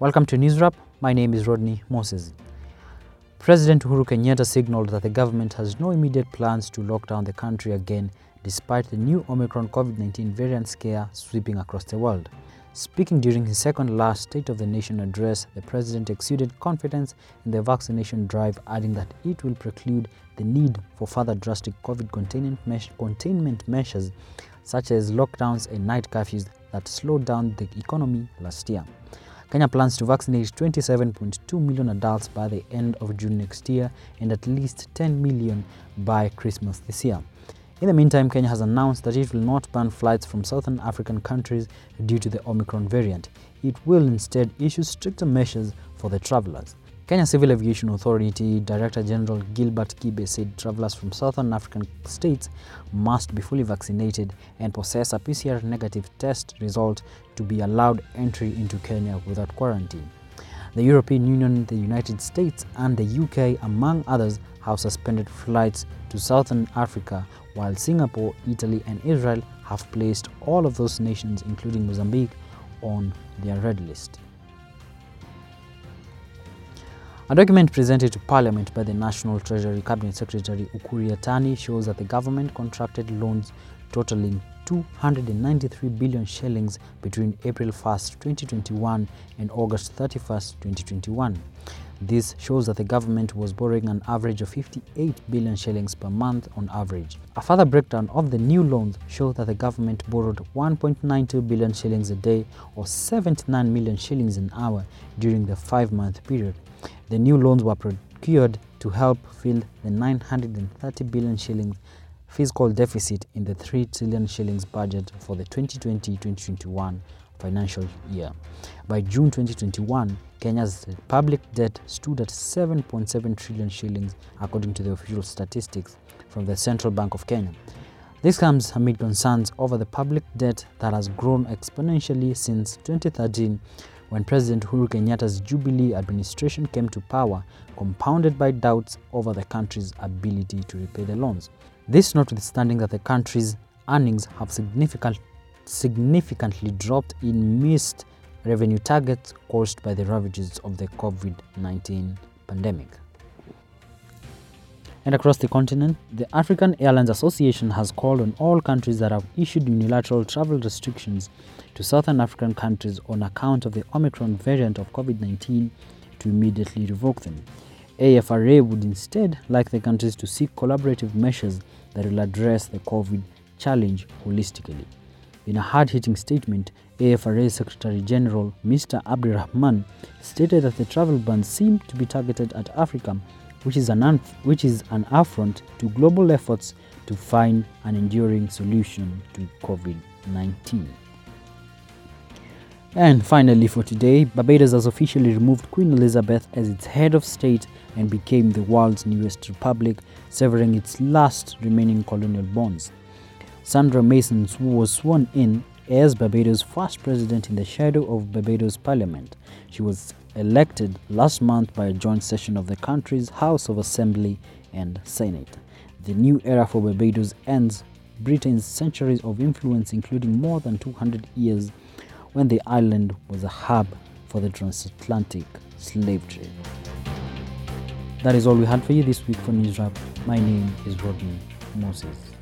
Welcome to News Wrap. My name is Rodney Moses. President Uhuru Kenyatta signaled that the government has no immediate plans to lock down the country again despite the new Omicron COVID 19 variant scare sweeping across the world. Speaking during his second last State of the Nation address, the president exuded confidence in the vaccination drive, adding that it will preclude the need for further drastic COVID containment, me- containment measures such as lockdowns and night curfews that slowed down the economy last year. Kenya plans to vaccinate 27.2 million adults by the end of June next year and at least 10 million by Christmas this year. In the meantime, Kenya has announced that it will not ban flights from southern African countries due to the Omicron variant. It will instead issue stricter measures for the travelers. Kenya Civil Aviation Authority Director General Gilbert Kibe said travelers from southern African states must be fully vaccinated and possess a PCR negative test result to be allowed entry into Kenya without quarantine. The European Union, the United States, and the UK, among others, have suspended flights to southern Africa, while Singapore, Italy, and Israel have placed all of those nations, including Mozambique, on their red list. A document presented to Parliament by the National Treasury Cabinet Secretary Ukur Yatani shows that the government contracted loans totaling 293 billion shillings between April 1st, 2021 and August 31st, 2021. This shows that the government was borrowing an average of 58 billion shillings per month on average. A further breakdown of the new loans shows that the government borrowed 1.92 billion shillings a day or 79 million shillings an hour during the five month period. The new loans were procured to help fill the 930 billion shillings fiscal deficit in the 3 trillion shillings budget for the 2020-2021 financial year. By June 2021, Kenya's public debt stood at 7.7 trillion shillings according to the official statistics from the Central Bank of Kenya. This comes amid concerns over the public debt that has grown exponentially since 2013 when President Uhuru Kenyatta's Jubilee administration came to power, compounded by doubts over the country's ability to repay the loans. This notwithstanding that the country's earnings have significant, significantly dropped in missed revenue targets caused by the ravages of the COVID 19 pandemic. And across the continent, the African Airlines Association has called on all countries that have issued unilateral travel restrictions to southern African countries on account of the Omicron variant of COVID 19 to immediately revoke them. AFRAA would instead like the countries to seek collaborative measures that will address the COVID challenge holistically. In a hard hitting statement, AFRAA Secretary General Mr. Abderahmane stated that the travel ban seemed to be targeted at Africa, which is, an which is an affront to global efforts to find an enduring solution to COVID 19. And finally, for today, Barbados has officially removed Queen Elizabeth as its head of state and became the world's newest republic, severing its last remaining colonial bonds. Sandra Mason was sworn in as Barbados' first president in the shadow of Barbados Parliament. She was elected last month by a joint session of the country's House of Assembly and Senate. The new era for Barbados ends Britain's centuries of influence, including more than 200 years when the island was a hub for the transatlantic slave trade. That is all we had for you this week for News Wrap. My name is Rodney Moses.